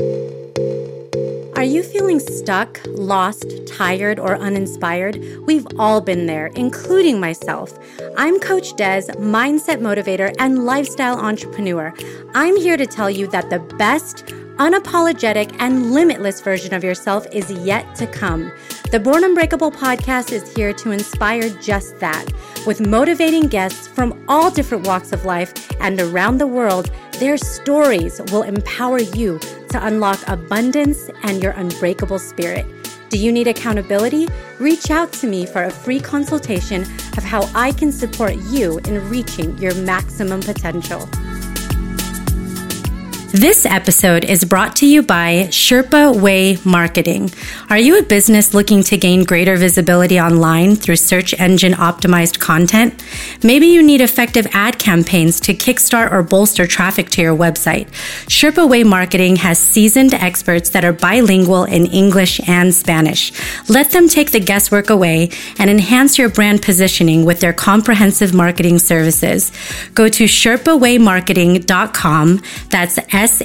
Are you feeling stuck, lost, tired, or uninspired? We've all been there, including myself. I'm Coach Des, mindset motivator and lifestyle entrepreneur. I'm here to tell you that the best, unapologetic, and limitless version of yourself is yet to come. The Born Unbreakable podcast is here to inspire just that. With motivating guests from all different walks of life and around the world, their stories will empower you to unlock abundance and your unbreakable spirit. Do you need accountability? Reach out to me for a free consultation of how I can support you in reaching your maximum potential. This episode is brought to you by Sherpa Way Marketing. Are you a business looking to gain greater visibility online through search engine optimized content? Maybe you need effective ad campaigns to kickstart or bolster traffic to your website. Sherpa Way Marketing has seasoned experts that are bilingual in English and Spanish. Let them take the guesswork away and enhance your brand positioning with their comprehensive marketing services. Go to sherpawaymarketing.com. That's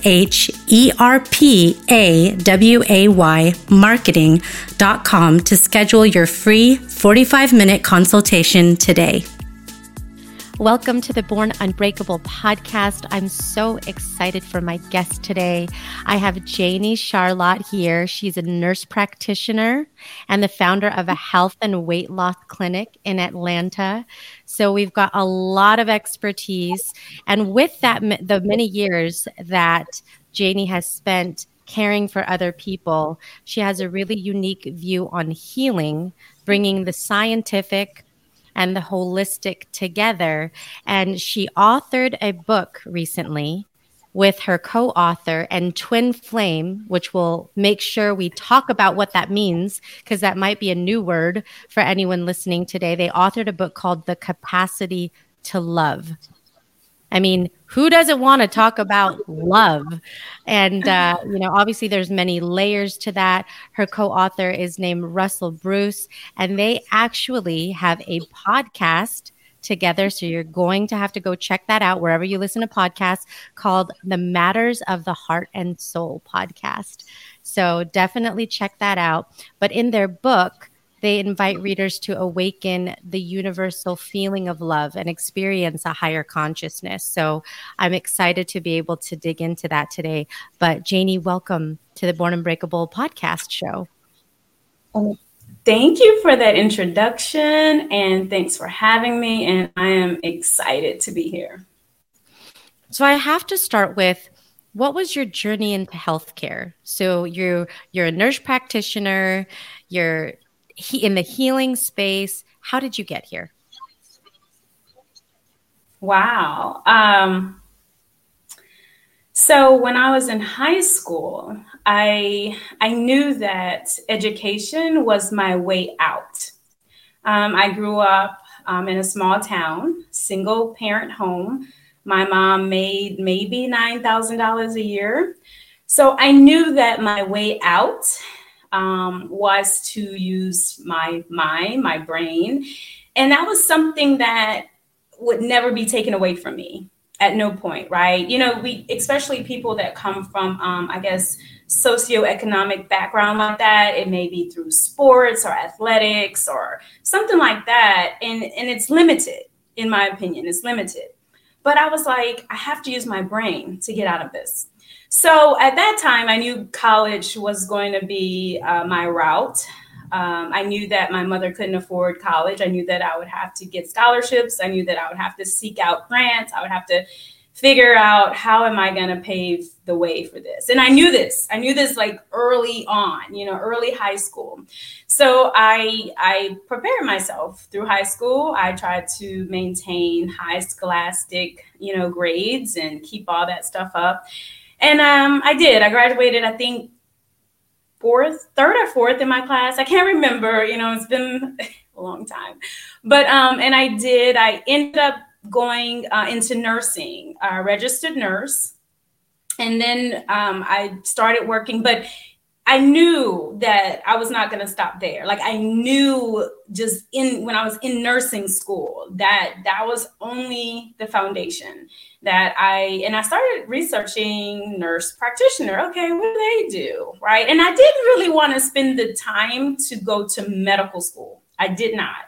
H E R P A W A Y marketing.com to schedule your free 45 minute consultation today. Welcome to the Born Unbreakable podcast. I'm so excited for my guest today. I have Janie Charlotte here. She's a nurse practitioner and the founder of a health and weight loss clinic in Atlanta. So we've got a lot of expertise. And with that, the many years that Janie has spent caring for other people, she has a really unique view on healing, bringing the scientific, and the holistic together. And she authored a book recently with her co author and twin flame, which will make sure we talk about what that means, because that might be a new word for anyone listening today. They authored a book called The Capacity to Love. I mean, who doesn't want to talk about love? And uh, you know, obviously, there's many layers to that. Her co-author is named Russell Bruce, and they actually have a podcast together. So you're going to have to go check that out wherever you listen to podcasts called the Matters of the Heart and Soul podcast. So definitely check that out. But in their book, they invite readers to awaken the universal feeling of love and experience a higher consciousness. So I'm excited to be able to dig into that today. But Janie, welcome to the Born Unbreakable podcast show. Oh, thank you for that introduction and thanks for having me. And I am excited to be here. So I have to start with what was your journey into healthcare? So you're you're a nurse practitioner, you're he, in the healing space. How did you get here? Wow. Um, so when I was in high school, I I knew that education was my way out. Um, I grew up um, in a small town, single parent home. My mom made maybe nine thousand dollars a year, so I knew that my way out um, was to use my mind, my brain. And that was something that would never be taken away from me at no point, right? You know, we, especially people that come from, um, I guess, socioeconomic background like that, it may be through sports or athletics or something like that. And, and it's limited, in my opinion, it's limited. But I was like, I have to use my brain to get out of this. So at that time, I knew college was going to be uh, my route. Um, I knew that my mother couldn't afford college. I knew that I would have to get scholarships. I knew that I would have to seek out grants. I would have to figure out how am I going to pave the way for this. And I knew this. I knew this like early on, you know, early high school. So I I prepared myself through high school. I tried to maintain high scholastic, you know, grades and keep all that stuff up. And um, I did. I graduated, I think, fourth, third or fourth in my class. I can't remember. You know, it's been a long time. But, um, and I did, I ended up going uh, into nursing, uh, registered nurse. And then um, I started working, but I knew that I was not going to stop there. Like I knew just in when I was in nursing school that that was only the foundation that I and I started researching nurse practitioner. Okay, what do they do? Right. And I didn't really want to spend the time to go to medical school. I did not.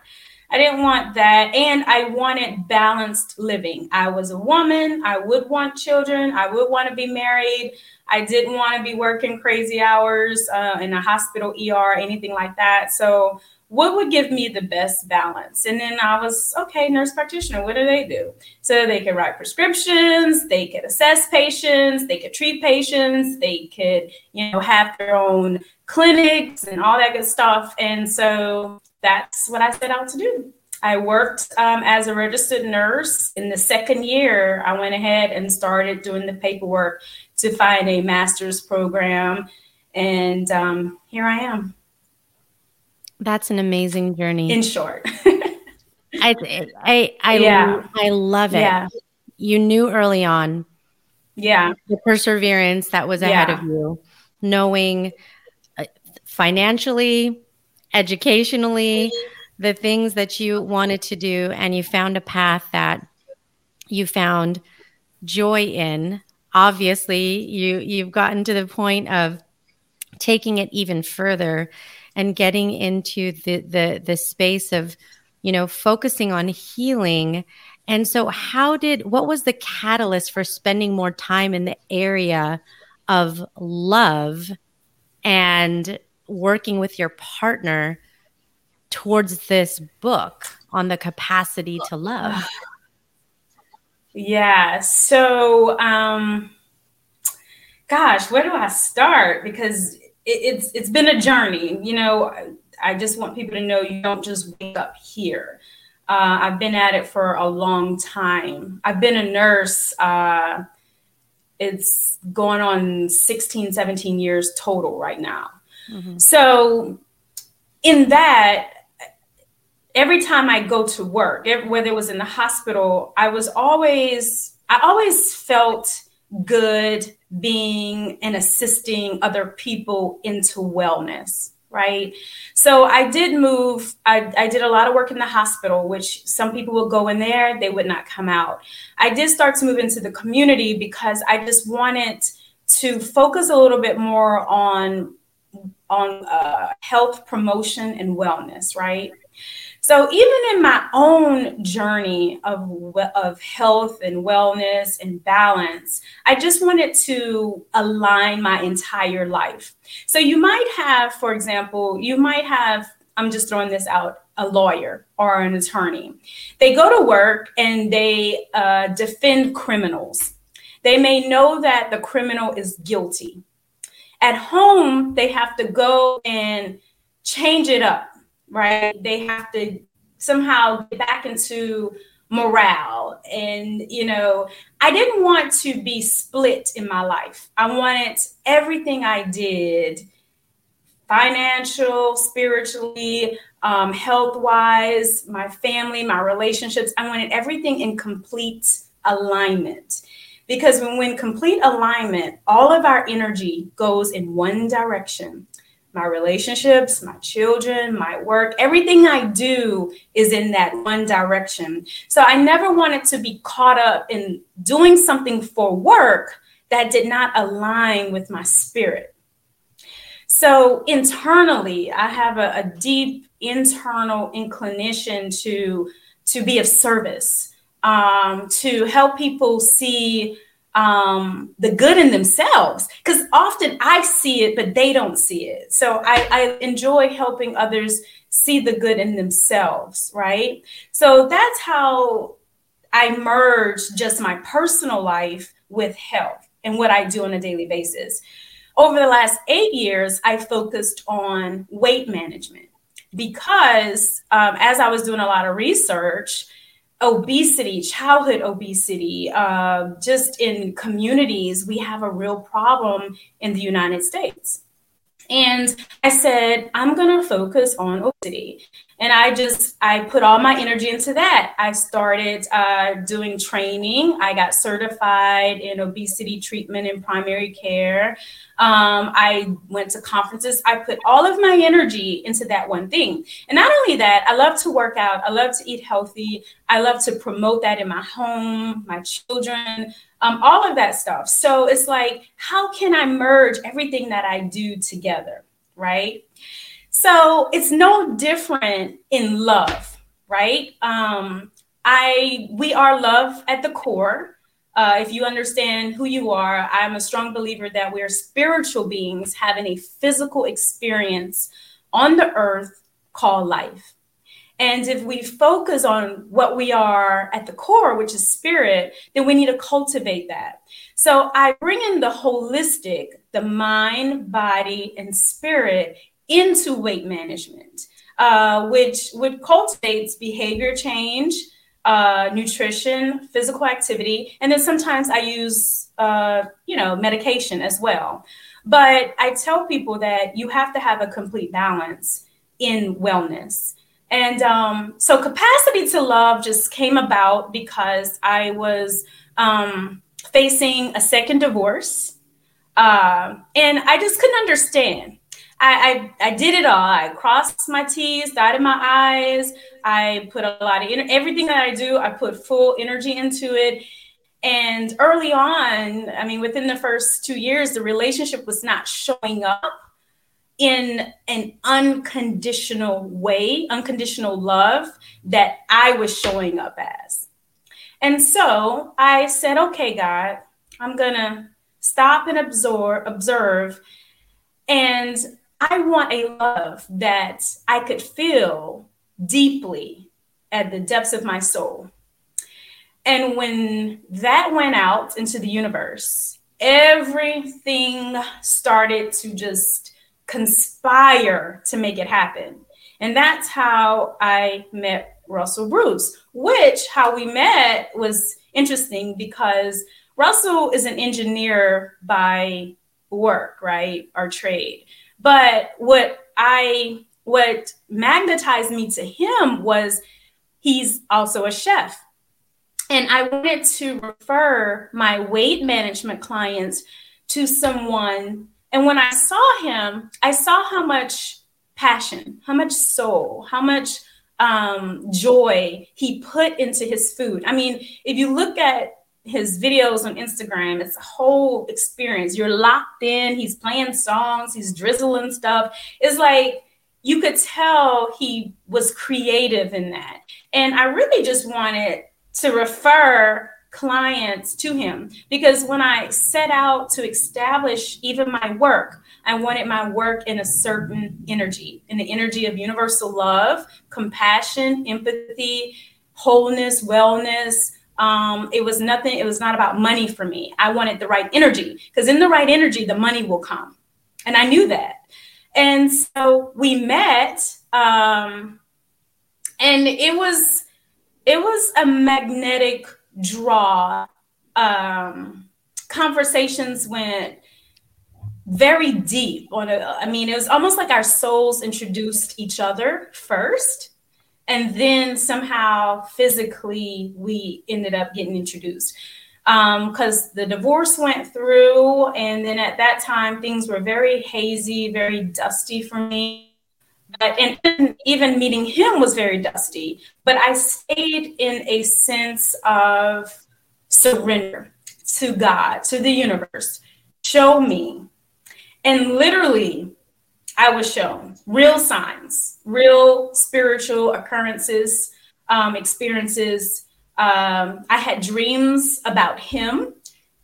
I didn't want that. And I wanted balanced living. I was a woman. I would want children. I would want to be married. I didn't want to be working crazy hours uh, in a hospital ER, anything like that. So what would give me the best balance? And then I was, okay, nurse practitioner, what do they do? So they could write prescriptions, they could assess patients, they could treat patients, they could, you know, have their own clinics and all that good stuff. And so that's what I set out to do. I worked um, as a registered nurse. In the second year, I went ahead and started doing the paperwork to find a master's program. And um, here I am. That's an amazing journey. In short. I I I, yeah. I love it. Yeah. You knew early on. Yeah. The perseverance that was ahead yeah. of you, knowing uh, financially, educationally, mm-hmm. the things that you wanted to do and you found a path that you found joy in. Obviously, you you've gotten to the point of taking it even further and getting into the the the space of you know focusing on healing and so how did what was the catalyst for spending more time in the area of love and working with your partner towards this book on the capacity to love yeah so um gosh where do i start because it's it's been a journey. You know, I just want people to know you don't just wake up here. Uh, I've been at it for a long time. I've been a nurse. Uh, it's going on 16, 17 years total right now. Mm-hmm. So, in that, every time I go to work, whether it was in the hospital, I was always, I always felt good being and assisting other people into wellness right so i did move I, I, did a lot of work in the hospital which some people would go in there they would not come out i did start to move into the community because i just wanted to focus a little bit more on on uh, health promotion and wellness right so even in my own journey of, of health and wellness and balance, I just wanted to align my entire life. So you might have, for example, you might have, I'm just throwing this out, a lawyer or an attorney. They go to work and they uh, defend criminals. They may know that the criminal is guilty. At home, they have to go and change it up right? They have to somehow get back into morale. And, you know, I didn't want to be split in my life. I wanted everything I did financial, spiritually, um, health wise, my family, my relationships. I wanted everything in complete alignment. Because when, complete alignment, all of our energy goes in one direction my relationships, my children, my work, everything I do is in that one direction. So I never wanted to be caught up in doing something for work that did not align with my spirit. So internally, I have a, a deep internal inclination to to be of service, um, to help people see um, the good in themselves because often I see it, but they don't see it. So I, I enjoy helping others see the good in themselves, right? So that's how I merge just my personal life with health and what I do on a daily basis. Over the last eight years, I focused on weight management because um, as I was doing a lot of research, obesity, childhood obesity, uh, just in communities, we have a real problem in the United States. And I said, I'm going to focus on obesity. And I just, I put all my energy into that. I started uh, doing training. I got certified in obesity treatment and primary care. Um, I went to conferences. I put all of my energy into that one thing. And not only that, I love to work out. I love to eat healthy. I love to promote that in my home, my children, um, all of that stuff. So it's like, how can I merge everything that I do together, right? So it's no different in love, right? Um, I we are love at the core. Uh, if you understand who you are, I'm a strong believer that we're spiritual beings having a physical experience on the earth called life. And if we focus on what we are at the core, which is spirit, then we need to cultivate that. So I bring in the holistic, the mind, body, and spirit into weight management, uh, which would cultivates behavior change, uh, nutrition, physical activity, and then sometimes I use, uh, you know, medication as well. But I tell people that you have to have a complete balance in wellness. And um, so capacity to love just came about because I was um, facing a second divorce. Uh, and I just couldn't understand. I, I, I, did it all. I crossed my T's, dotted my I's. I put a lot of everything that I do, I put full energy into it. And early on, I mean, within the first two years, the relationship was not showing up in an unconditional way, unconditional love that I was showing up as. And so I said, okay, God, I'm going to stop and absorb, observe. And I want a love that I could feel deeply at the depths of my soul. And when that went out into the universe, everything started to just conspire to make it happen. And that's how I met Russell Bruce, which how we met was interesting because Russell is an engineer by work, right? Our trade. But what I what magnetized me to him was he's also a chef. And I wanted to refer my weight management clients to someone and when I saw him, I saw how much passion, how much soul, how much um, joy he put into his food. I mean, if you look at his videos on Instagram, it's a whole experience. You're locked in, he's playing songs, he's drizzling stuff. It's like you could tell he was creative in that. And I really just wanted to refer clients to him because when I set out to establish even my work, I wanted my work in a certain energy, in the energy of universal love, compassion, empathy, wholeness, wellness. Um, it was nothing, it was not about money for me. I wanted the right energy because in the right energy, the money will come. And I knew that. And so we met, um, and it was it was a magnetic draw. Um, conversations went very deep on a, I mean, it was almost like our souls introduced each other first. And then somehow physically we ended up getting introduced. Because um, the divorce went through. And then at that time, things were very hazy, very dusty for me. But and even meeting him was very dusty. But i stayed in a sense of surrender to god to the universe. Show me. And literally i was shown real signs real spiritual occurrences um, experiences um, i had dreams about him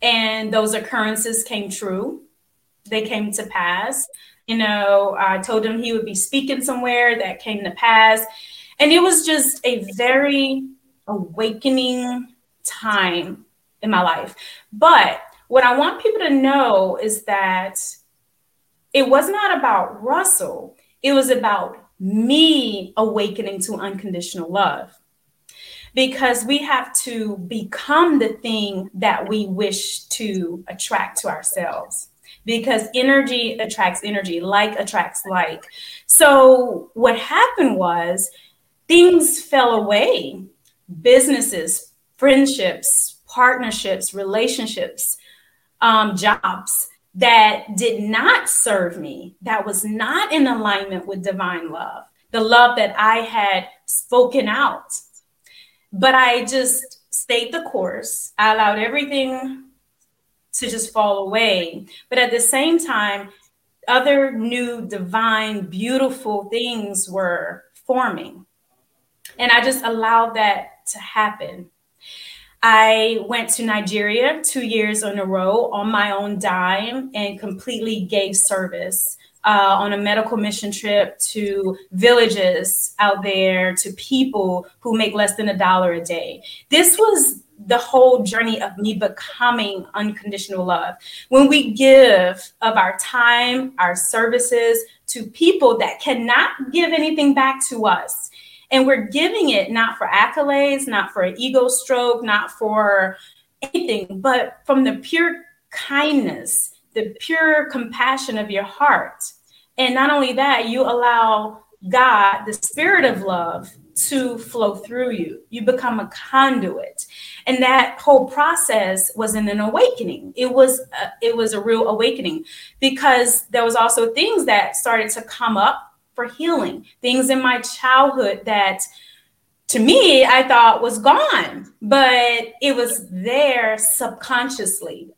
and those occurrences came true they came to pass you know, I told him he would be speaking somewhere that came to pass. And it was just a very awakening time in my life. But what I want people to know is that it was not about Russell, it was about me awakening to unconditional love. Because we have to become the thing that we wish to attract to ourselves because energy attracts energy, like attracts like. So what happened was things fell away. Businesses, friendships, partnerships, relationships, um, jobs that did not serve me, that was not in alignment with divine love, the love that I had spoken out. But I just stayed the course. I allowed everything to just fall away. But at the same time, other new, divine, beautiful things were forming. And I just allowed that to happen. I went to Nigeria two years in a row on my own dime and completely gave service uh, on a medical mission trip to villages out there, to people who make less than a dollar a day. This was the whole journey of me becoming unconditional love. When we give of our time, our services to people that cannot give anything back to us, and we're giving it not for accolades, not for an ego stroke, not for anything, but from the pure kindness, the pure compassion of your heart. And not only that, you allow God, the spirit of love, to flow through you. You become a conduit. And that whole process was an awakening. It was a, it was a real awakening because there was also things that started to come up for healing, things in my childhood that to me I thought was gone, but it was there subconsciously.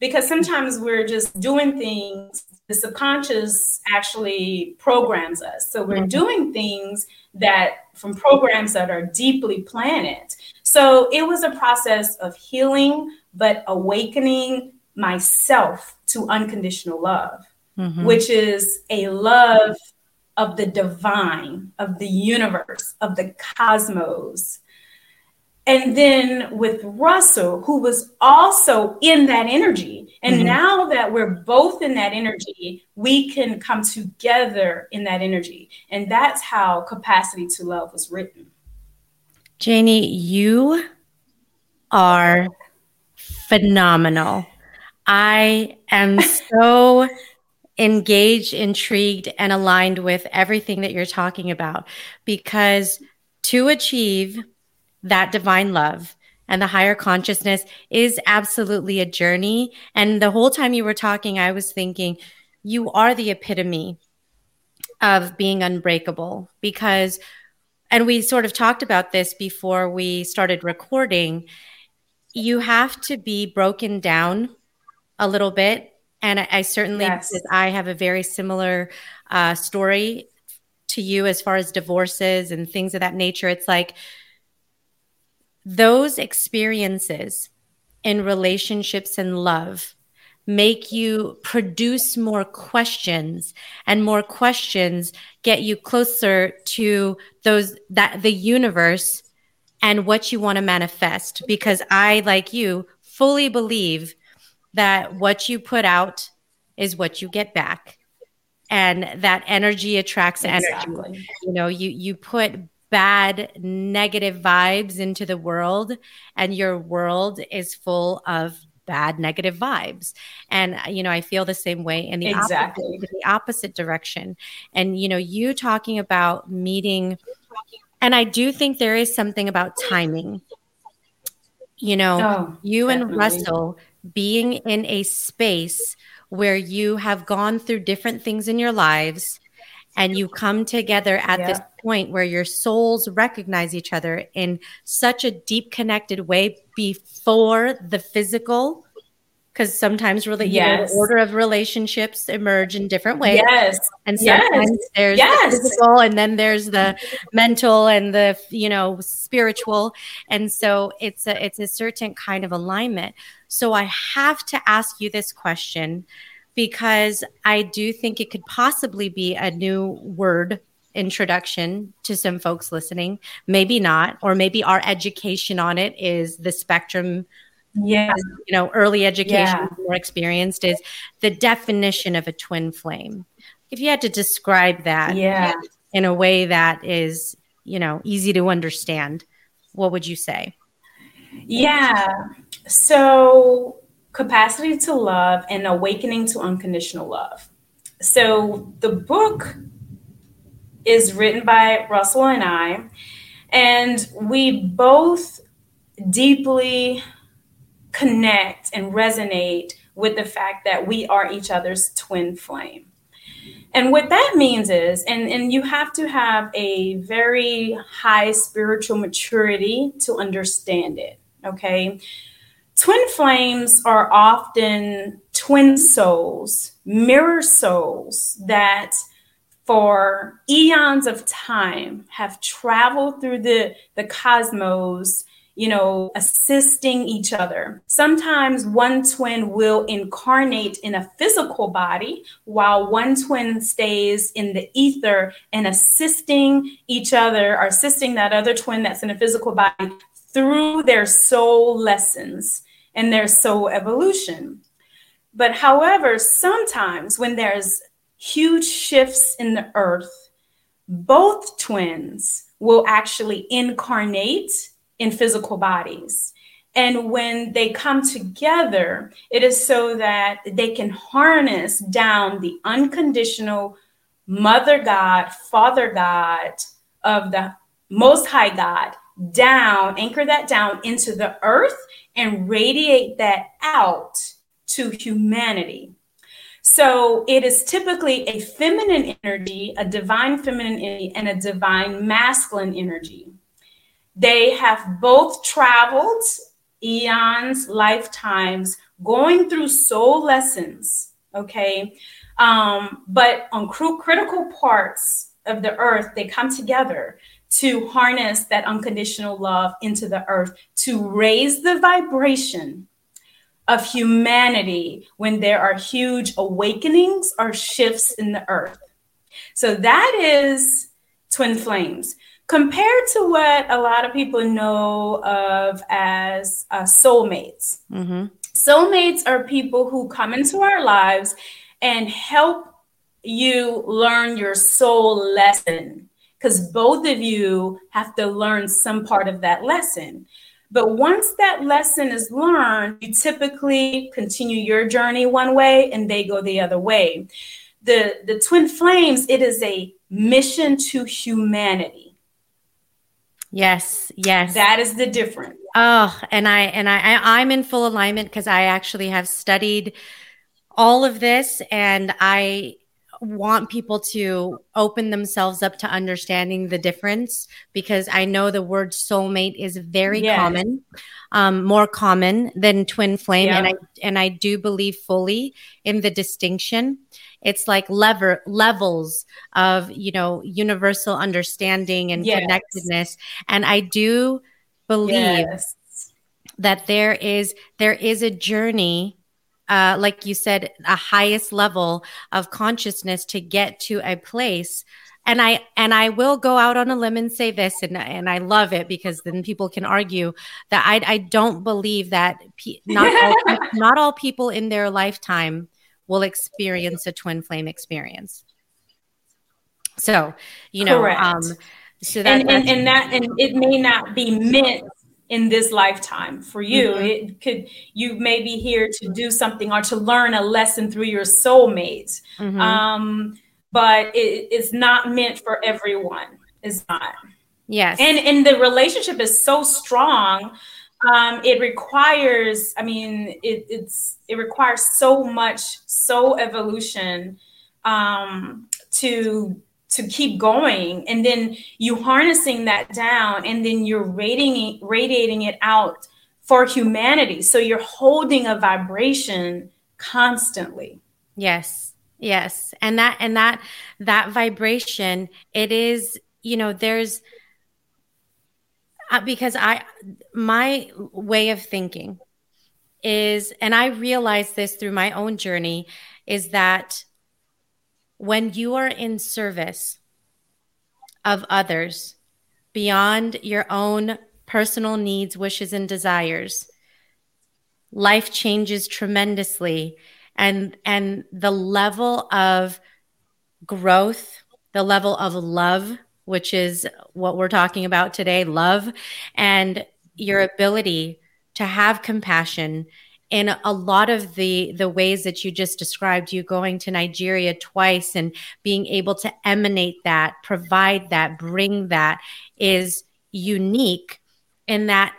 Because sometimes we're just doing things, the subconscious actually programs us. So we're mm-hmm. doing things that from programs that are deeply planted. So it was a process of healing, but awakening myself to unconditional love, mm-hmm. which is a love of the divine, of the universe, of the cosmos. And then with Russell, who was also in that energy. And mm-hmm. now that we're both in that energy, we can come together in that energy. And that's how Capacity to Love was written. Janie, you are phenomenal. I am so engaged, intrigued, and aligned with everything that you're talking about because to achieve that divine love and the higher consciousness is absolutely a journey. And the whole time you were talking, I was thinking, you are the epitome of being unbreakable because, and we sort of talked about this before we started recording, you have to be broken down a little bit and I, I certainly, yes. I have a very similar uh, story to you as far as divorces and things of that nature. It's like those experiences in relationships and love make you produce more questions and more questions get you closer to those that the universe and what you want to manifest because i like you fully believe that what you put out is what you get back. And that energy attracts exactly. energy you know you you put bad negative vibes into the world and your world is full of bad negative vibes. And uh, you know i feel the same way in the exactly. opposite, the opposite direction. And you know you talking about meeting and i do think there is something about timing. You know oh, you definitely. and russell being in a space where you have gone through different things in your lives and you come together at yeah. this point where your souls recognize each other in such a deep connected way before the physical because sometimes really yes. you know, the order of relationships emerge in different ways. Yes. And sometimes yes. there's yes. the physical and then there's the mental and the you know spiritual. And so it's a it's a certain kind of alignment. So I have to ask you this question because I do think it could possibly be a new word introduction to some folks listening. Maybe not, or maybe our education on it is the spectrum yeah. you know early education yeah. more experienced is the definition of a twin flame. If you had to describe that yeah. in a way that is you know easy to understand what would you say? Yeah so capacity to love and awakening to unconditional love. So the book is written by Russell and I, and we both deeply connect and resonate with the fact that we are each other's twin flame. And what that means is, and, and you have to have a very high spiritual maturity to understand it, okay? Twin flames are often twin souls, mirror souls that for eons of time have traveled through the, the cosmos you know, assisting each other. Sometimes one twin will incarnate in a physical body while one twin stays in the ether and assisting each other or assisting that other twin that's in a physical body through their soul lessons and their soul evolution. But however, sometimes when there's huge shifts in the earth, both twins will actually incarnate in physical bodies. And when they come together, it is so that they can harness down the unconditional Mother God, Father God of the Most High God down, anchor that down into the earth and radiate that out to humanity. So it is typically a feminine energy, a divine feminine energy, and a divine masculine energy. They have both traveled eons, lifetimes, going through soul lessons, okay? Um, but on cr- critical parts of the earth, they come together to harness that unconditional love into the earth, to raise the vibration of humanity when there are huge awakenings or shifts in the earth. So that is twin flames compared to what a lot of people know of as uh, soulmates. Mm-hmm. Soulmates are people who come into our lives and help you learn your soul lesson because both of you have to learn some part of that lesson. But once that lesson is learned, you typically continue your journey one way and they go the other way. The, the twin flames, it is a mission to humanity Yes, yes. That is the difference. Oh, and I and I, I I'm in full alignment because I actually have studied all of this and I want people to open themselves up to understanding the difference because I know the word soulmate is very yes. common, um, more common than twin flame, yeah. and I and I do believe fully in the distinction. It's like lever levels of you know universal understanding and yes. connectedness, and I do believe yes. that there is there is a journey uh, like you said, a highest level of consciousness to get to a place. And I and I will go out on a limb and say this, and and I love it because then people can argue that I I don't believe that pe- not all, not all people in their lifetime will experience a twin flame experience. So you know, um, so that and, and, and that and it may not be meant in this lifetime. For you mm-hmm. it could you may be here to do something or to learn a lesson through your soulmate. Mm-hmm. um, but it, it's not meant for everyone. It's not. Yes. And and the relationship is so strong um, it requires i mean it, it's it requires so much soul evolution um, to to keep going and then you harnessing that down and then you're radiating radiating it out for humanity. So you're holding a vibration constantly. Yes yes. And that and that that vibration it is you know there's uh, because i my way of thinking is and i realized this through my own journey is that when you are in service of others beyond your own personal needs, wishes, and desires, life changes tremendously. And, and the level of growth, the level of love, which is what we're talking about today love, and your ability to have compassion in a lot of the the ways that you just described you going to Nigeria twice and being able to emanate that provide that bring that is unique in that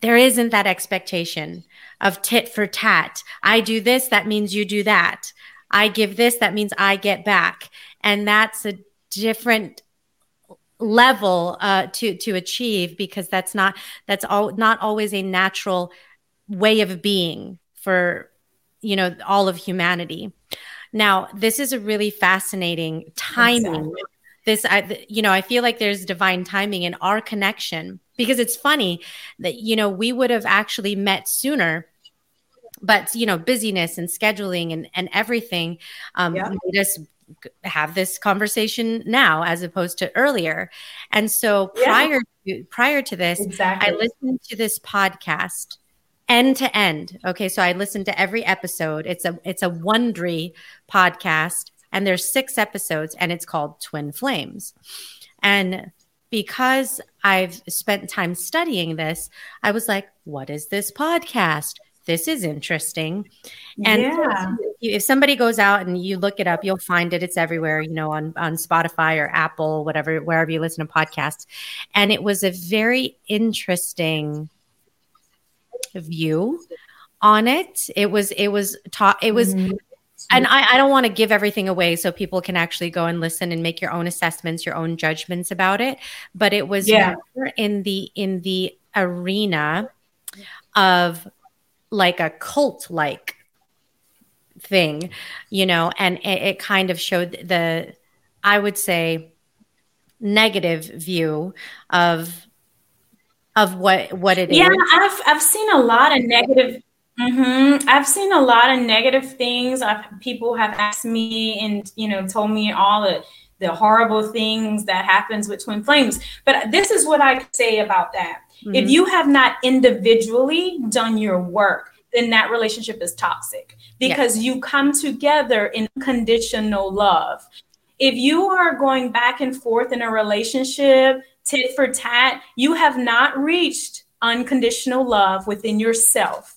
there isn't that expectation of tit for tat. I do this that means you do that. I give this that means I get back. And that's a different level uh, to to achieve because that's not that's all not always a natural way of being for you know all of humanity now this is a really fascinating timing exactly. this I, you know i feel like there's divine timing in our connection because it's funny that you know we would have actually met sooner but you know busyness and scheduling and, and everything um, yeah. made us have this conversation now as opposed to earlier and so prior yeah. to prior to this exactly. i listened to this podcast end to end. Okay, so I listened to every episode. It's a it's a Wondery podcast, and there's six episodes, and it's called Twin Flames. And because I've spent time studying this, I was like, what is this podcast? This is interesting. And yeah. if somebody goes out and you look it up, you'll find it. It's everywhere, you know, on, on Spotify or Apple, whatever, wherever you listen to podcasts. And it was a very interesting view on it. It was it was taught it was mm-hmm. and I, I don't want to give everything away so people can actually go and listen and make your own assessments, your own judgments about it. But it was yeah. in the in the arena of like a cult like thing, you know, and it, it kind of showed the I would say negative view of of what what it yeah, is. I've I've seen a lot of negative. Mm-hmm. I've seen a lot of negative things. I've, people have asked me and you know told me all the the horrible things that happens with twin flames. But this is what I say about that. Mm-hmm. If you have not individually done your work, then that relationship is toxic because yes. you come together in conditional love. If you are going back and forth in a relationship tit for tat, you have not reached unconditional love within yourself.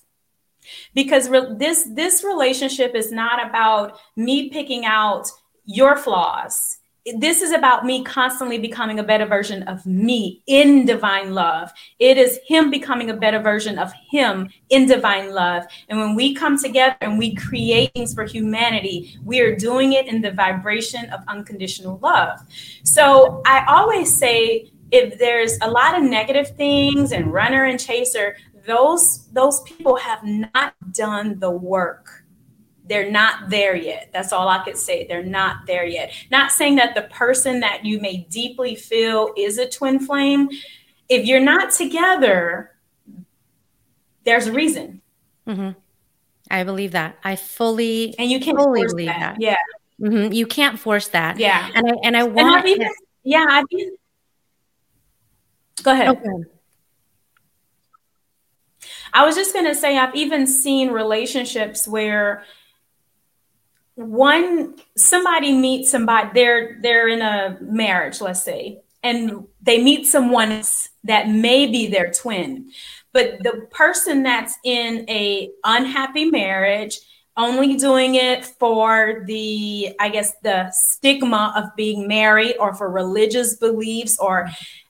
Because re- this this relationship is not about me picking out your flaws. This is about me constantly becoming a better version of me in divine love. It is him becoming a better version of him in divine love. And when we come together and we create things for humanity, we are doing it in the vibration of unconditional love. So I always say if there's a lot of negative things and runner and chaser, those those people have not done the work. They're not there yet. That's all I could say. They're not there yet. Not saying that the person that you may deeply feel is a twin flame. If you're not together, there's a reason. Mm-hmm. I believe that. I fully and you can't fully believe that. that. Yeah, mm-hmm. you can't force that. Yeah, and I and I want. And even, yeah, I've even, Go ahead. Okay. I was just going to say, I've even seen relationships where one somebody meets somebody they're they're in a marriage let's say and they meet someone that may be their twin but the person that's in a unhappy marriage only doing it for the i guess the stigma of being married or for religious beliefs or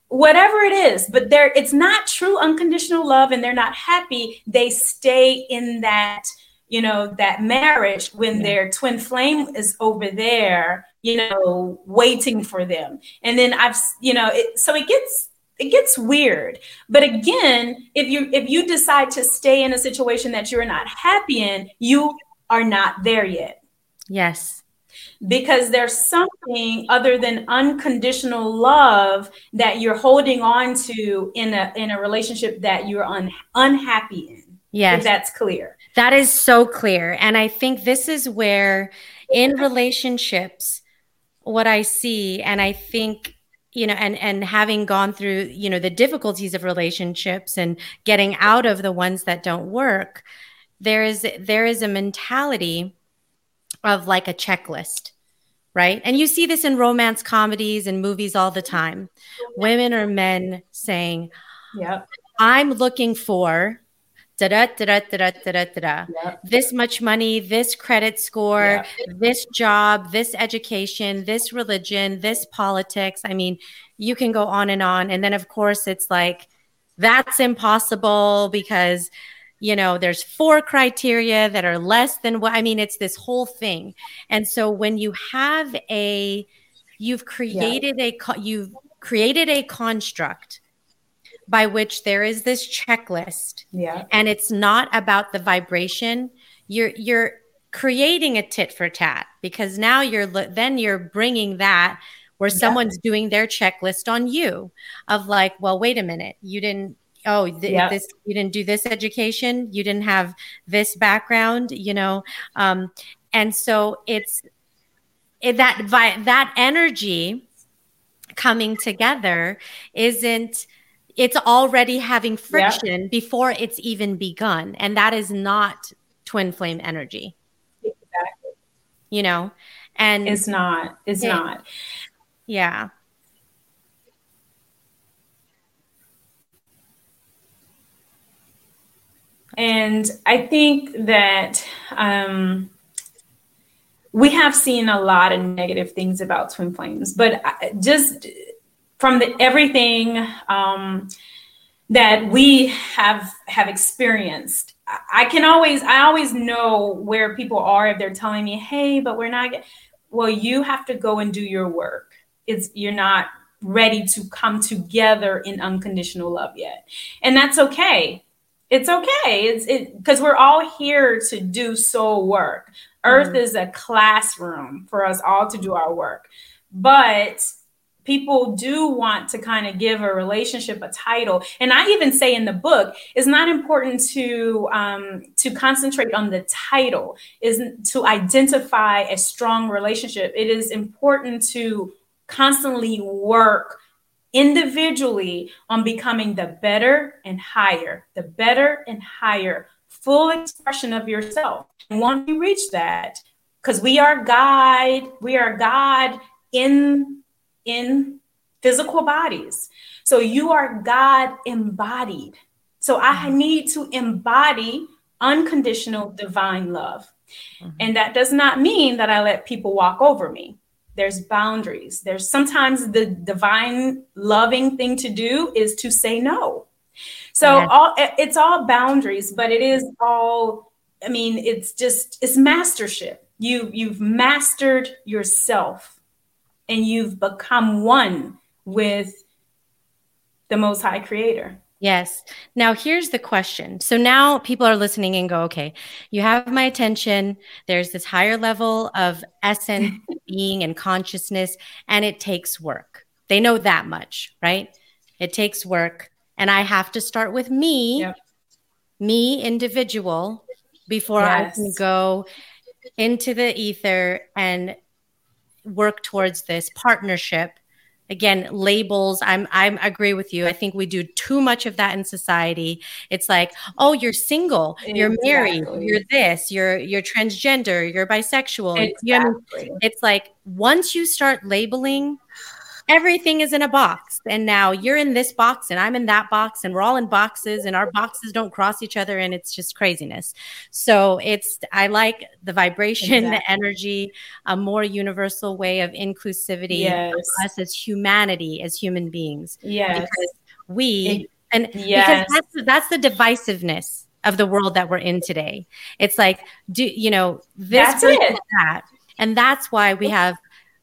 whatever it is but there it's not true unconditional love and they're not happy. They stay in that you know that marriage when their twin flame is over there you know waiting for them. And then i've you know it, so it gets it gets weird. But again if you if you decide to stay in a situation that you're not happy in you are not there yet. Yes because there's something other than unconditional love that you're holding on to in a in a relationship that you're un, unhappy in. Yes. that's clear. That is so clear. And I think this is where in relationships what I see and I think you know and and having gone through you know the difficulties of relationships and getting out of the ones that don't work there is there is a mentality of like a checklist, right? And you see this in romance comedies and movies all the time. Women or men saying, "Yep, I'm looking for da da da da da da da da yep. this much money, this credit score, yep. this job, this education, this religion, this politics. I mean, you can go on and on. And then, of course, it's like, that's impossible because you know there's four criteria that are less than what i mean it's this whole thing and so when you have a you've created yeah. a you've created a construct by which there is this checklist yeah and it's not about the vibration you're you're creating a tit for tat because now you're then you're bringing that where someone's yeah. doing their checklist on you of like well wait a minute you didn't oh th- this you didn't do this education you didn't have this background you know um, and so it's it, that vi- that energy coming together isn't it's already having friction before it's even begun and that is not twin flame energy. Exactly. You know and it's not it's it, not. Yeah And I think that um, we have seen a lot of negative things about twin flames, but just from the everything um, that we have have experienced, I can always I always know where people are if they're telling me, "Hey, but we're not." Well, you have to go and do your work. It's you're not ready to come together in unconditional love yet, and that's okay it's okay. It's it because we're all here to do soul work. Earth mm-hmm. is a classroom for us all to do our work. But people do want to kind of give a relationship a title and i even say in the book it's not important to um, to concentrate on the title is to identify a strong relationship it is important to constantly work individually on becoming the better and higher, the better and higher full expression of yourself. And once you reach that, because we are God, we are God in in physical bodies. So you are God embodied. So I mm-hmm. need to embody unconditional divine love. Mm-hmm. And that does not mean that I let people walk over me there's boundaries. There's sometimes the divine loving thing to do is to say no. So yeah. all it's all boundaries but it is all i mean it's just it's mastership. You you've mastered yourself and you've become one with the most high creator Yes. Now, here's the question. So now people are listening and go, okay, you have my attention. There's this higher level of essence, being, and consciousness, and it takes work. They know that much, right? It takes work. And I have to start with me, yep. me individual, before yes. I can go into the ether and work towards this partnership again labels i'm i'm agree with you. I think we do too much of that in society. It's like oh you're single you're married you're this you're you're transgender you're bisexual exactly. you know it's like once you start labeling everything is in a box. And now you're in this box and i'm in that box and we're all in boxes and our boxes don't cross each other and it's just craziness. So it's i like the vibration exactly. the energy a more universal way of inclusivity yes. of us as humanity as human beings. Yes. Because we it, and yes. because that's that's the divisiveness of the world that we're in today. It's like do you know this that's that. And that's why we have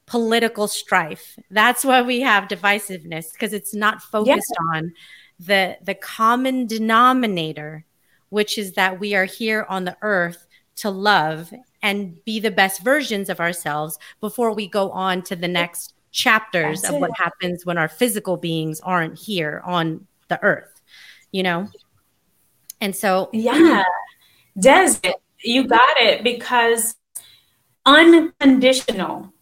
political strife. That's why we have divisiveness because it's not focused on the the common denominator, which is that we are here on the earth to love and be the best versions of ourselves before we go on to the next chapters That's of it. what happens when our physical beings aren't here on the earth, you know? And so Yeah. Des, you got it because unconditional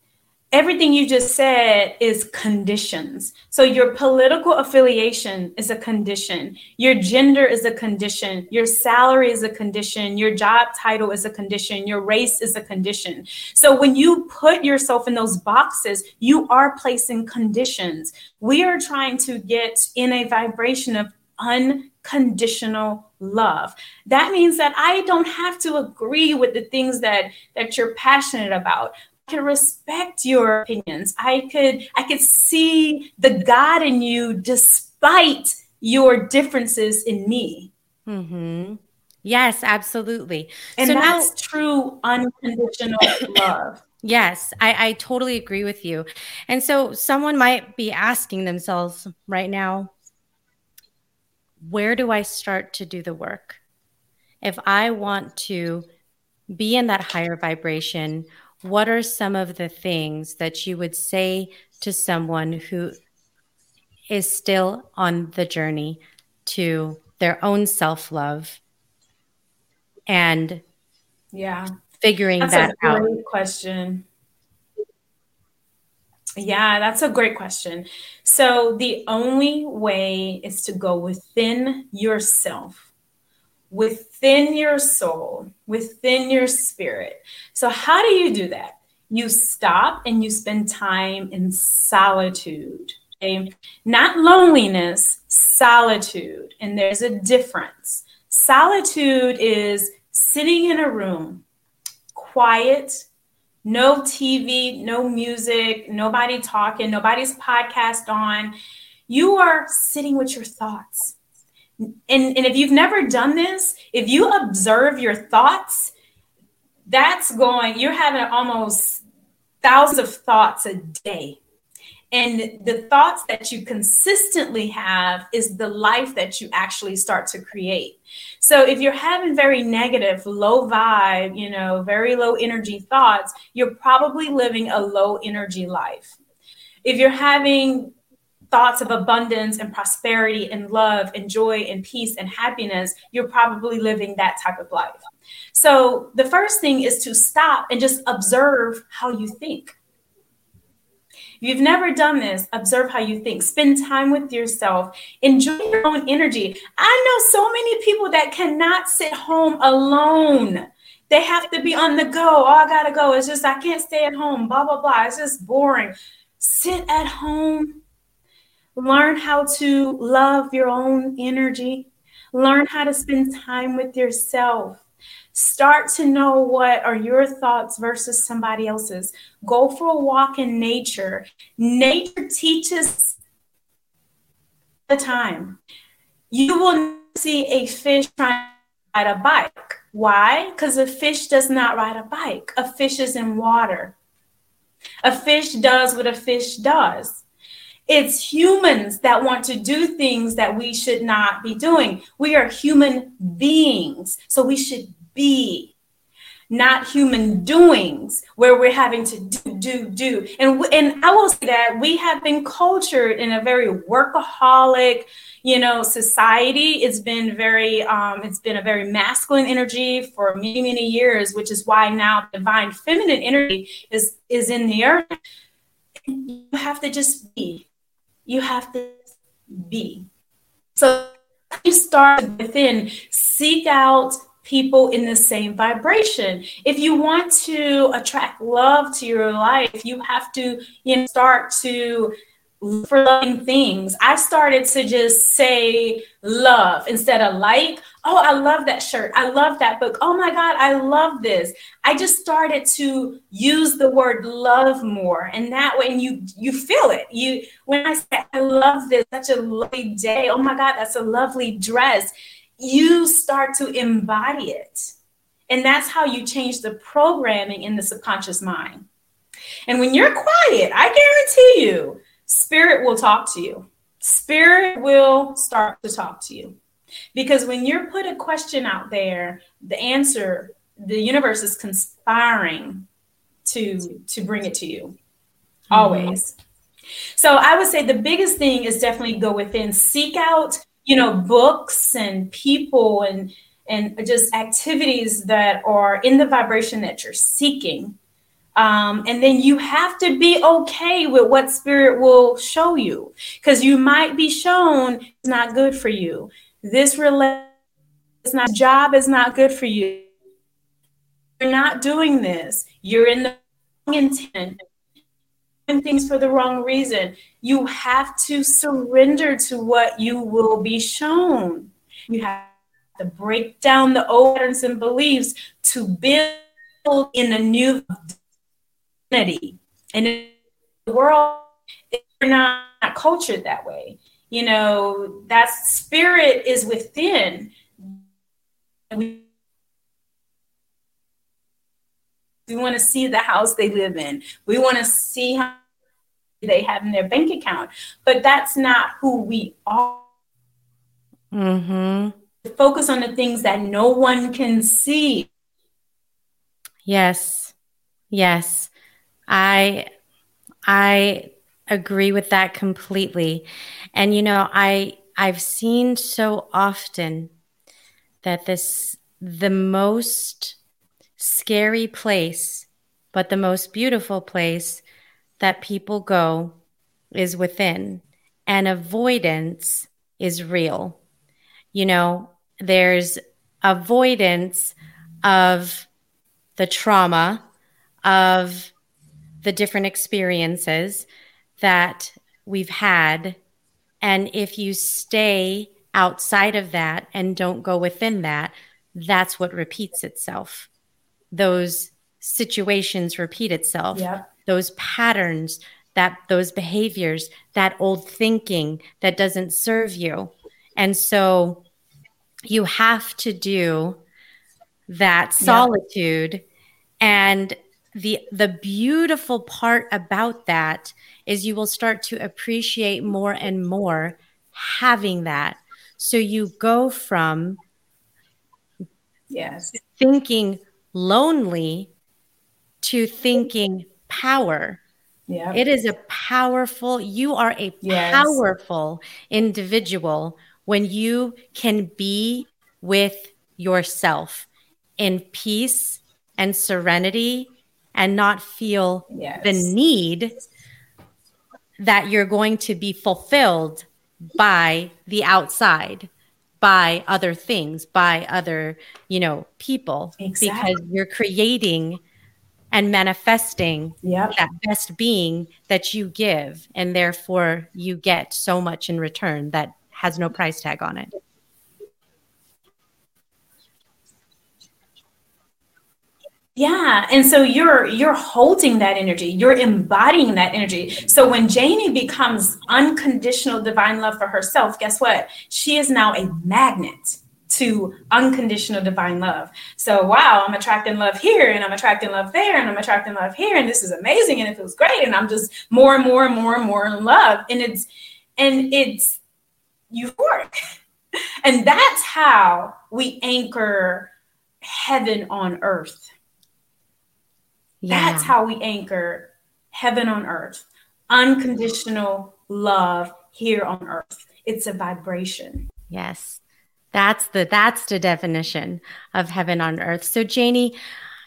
everything you just said is conditions. So your political affiliation is a condition. Your gender is a condition. Your salary is a condition. Your job title is a condition. Your race is a condition. So when you put yourself in those boxes, you are placing conditions. We are trying to get in a vibration of un unconditional love. That means that I don't have to agree with the things that that you're passionate about. I can respect your opinions. I could I could see the God in you despite your differences in me. Mm-hmm. Yes, absolutely. And so that's now, true unconditional love. Yes, I, I totally agree with you. And so someone might be asking themselves right now, where do I start to do the work? If I want to be in that higher vibration, what are some of the things that you would say to someone who is still on the journey to their own self love and yeah. figuring that's that a out? great question. Yeah that's a great question. So the only way is to go within yourself within your soul within your spirit so how do you do that you stop and you spend time in solitude okay? not loneliness solitude and there's a difference Solitude is sitting in a room, quiet, no TV, no music, nobody talking, nobody's podcast on. You are sitting with your thoughts. And, and if you've never done this, if you observe your thoughts, that's going, you're having almost thousands of thoughts a day. And the thoughts that you consistently have is the life that you actually start to create. So if you're having very negative, low vibe, you know, very low energy thoughts, you're probably living a low energy life. If you're having thoughts of abundance and prosperity and love and joy and peace and happiness, you're probably living that type of life. So the first thing is to stop and just observe how you think if you've never done this, observe how you think. Spend time with yourself. Enjoy your own energy. I know so many people that cannot sit home alone. They have to be on the go. Oh, I gotta go. It's just I can't stay at home. Blah blah blah. It's just boring. Sit at home. Learn how to love your own energy. Learn how to spend time with yourself. Start to know what are your thoughts versus somebody else's. Go for a walk in nature. Nature teaches the time. You will see a fish trying to ride a bike. Why? Because a fish does not ride a bike. A fish is in water. A fish does what a fish does. It's humans that want to do things that we should not be doing. We are human beings, so we should be not human doings where we're having to do do do. And and i will say that we have been cultured in a very workaholic you know society. It's been very um, it's been a very masculine energy for many many years which is why now divine feminine energy is is in the earth. You have to just be you have to be so you start within seek out people in the same vibration. If you want to attract love to your life, you have to you know, start to for loving things. I started to just say love instead of like. Oh, I love that shirt. I love that book. Oh my God, I love this. I just started to use the word love more. And that way, and you you feel it. You when I say I love this, such a lovely day. Oh my God, that's a lovely dress you start to embody it. And that's how you change the programming in the subconscious mind. And when you're quiet, I guarantee you, spirit will talk to you. Spirit will start to talk to you. Because when you're put a question out there, the answer, the universe is conspiring to to bring it to you. Mm-hmm. Always. So I would say the biggest thing is definitely go within, seek out you know books and people and and just activities that are in the vibration that you're seeking um, and then you have to be okay with what spirit will show you because you might be shown it's not good for you this relationship is not job is not good for you you're not doing this you're in the wrong intent Doing things for the wrong reason. You have to surrender to what you will be shown. You have to break down the old patterns and beliefs to build in a new identity. And in the world, we're not cultured that way. You know, that spirit is within. We, we want to see the house they live in. We want to see how they have in their bank account. But that's not who we are. Mm-hmm. Focus on the things that no one can see. Yes. Yes. I I agree with that completely. And you know, I I've seen so often that this the most scary place, but the most beautiful place that people go is within, and avoidance is real. You know, there's avoidance of the trauma, of the different experiences that we've had. And if you stay outside of that and don't go within that, that's what repeats itself. Those situations repeat itself. Yep. Those patterns, that those behaviors, that old thinking that doesn't serve you. And so you have to do that solitude yep. and the the beautiful part about that is you will start to appreciate more and more having that so you go from yes thinking lonely to thinking power yeah it is a powerful you are a yes. powerful individual when you can be with yourself in peace and serenity and not feel yes. the need that you're going to be fulfilled by the outside by other things by other you know people exactly. because you're creating and manifesting yep. that best being that you give and therefore you get so much in return that has no price tag on it Yeah, and so you're you're holding that energy, you're embodying that energy. So when Janie becomes unconditional divine love for herself, guess what? She is now a magnet to unconditional divine love. So wow, I'm attracting love here and I'm attracting love there and I'm attracting love here and this is amazing and it feels great and I'm just more and more and more and more in love and it's and it's euphoric. And that's how we anchor heaven on earth yeah. That's how we anchor heaven on earth, unconditional love here on earth. It's a vibration. Yes. That's the that's the definition of heaven on earth. So Janie,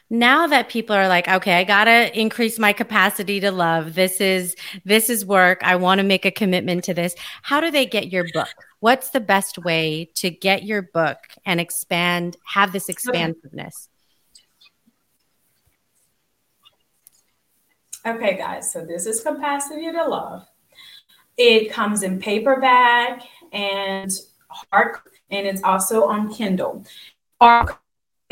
now that people are like, okay, I got to increase my capacity to love. This is this is work. I want to make a commitment to this. How do they get your book? What's the best way to get your book and expand have this expansiveness? Okay, guys, so this is Capacity to Love. It comes in paperback and hard, and it's also on Kindle. Our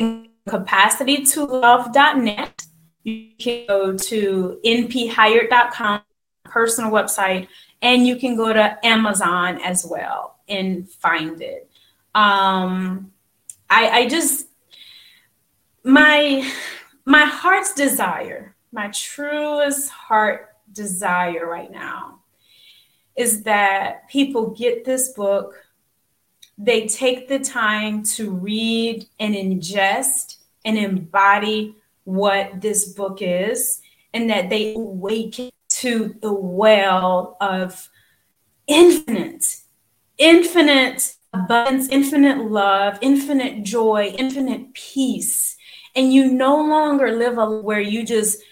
capacitytolove.net. You can go to nphired.com, personal website, and you can go to Amazon as well and find it. Um, I, I just my my heart's desire my truest heart desire right now is that people get this book, they take the time to read and ingest and embody what this book is, and that they awaken to the well of infinite, infinite abundance, infinite love, infinite joy, infinite peace. And you no longer live a where you just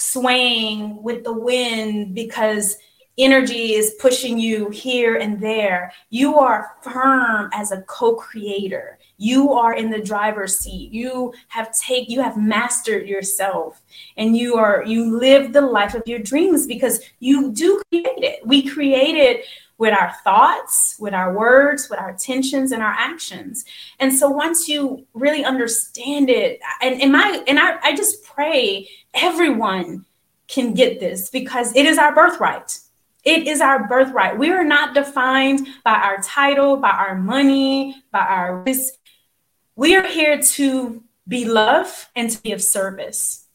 swaying with the wind because energy is pushing you here and there. You are firm as a co-creator. You are in the driver's seat. You have take you have mastered yourself and you are you live the life of your dreams because you do create it. We create it with our thoughts, with our words, with our intentions and our actions. And so once you really understand it, and, and my and I, I just pray everyone can get this because it is our birthright. It is our birthright. We are not defined by our title, by our money, by our risk. We are here to be love and to be of service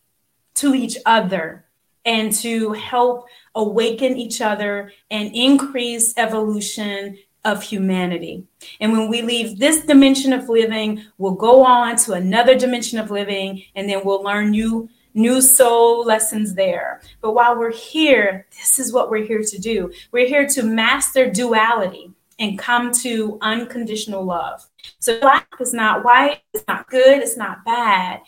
to each other and to help awaken each other and increase evolution of humanity. And when we leave this dimension of living, we'll go on to another dimension of living, and then we'll learn new new soul lessons there. But while we're here, this is what we're here to do. We're here to master duality and come to unconditional love. So black is not white, it's not good, it's not bad.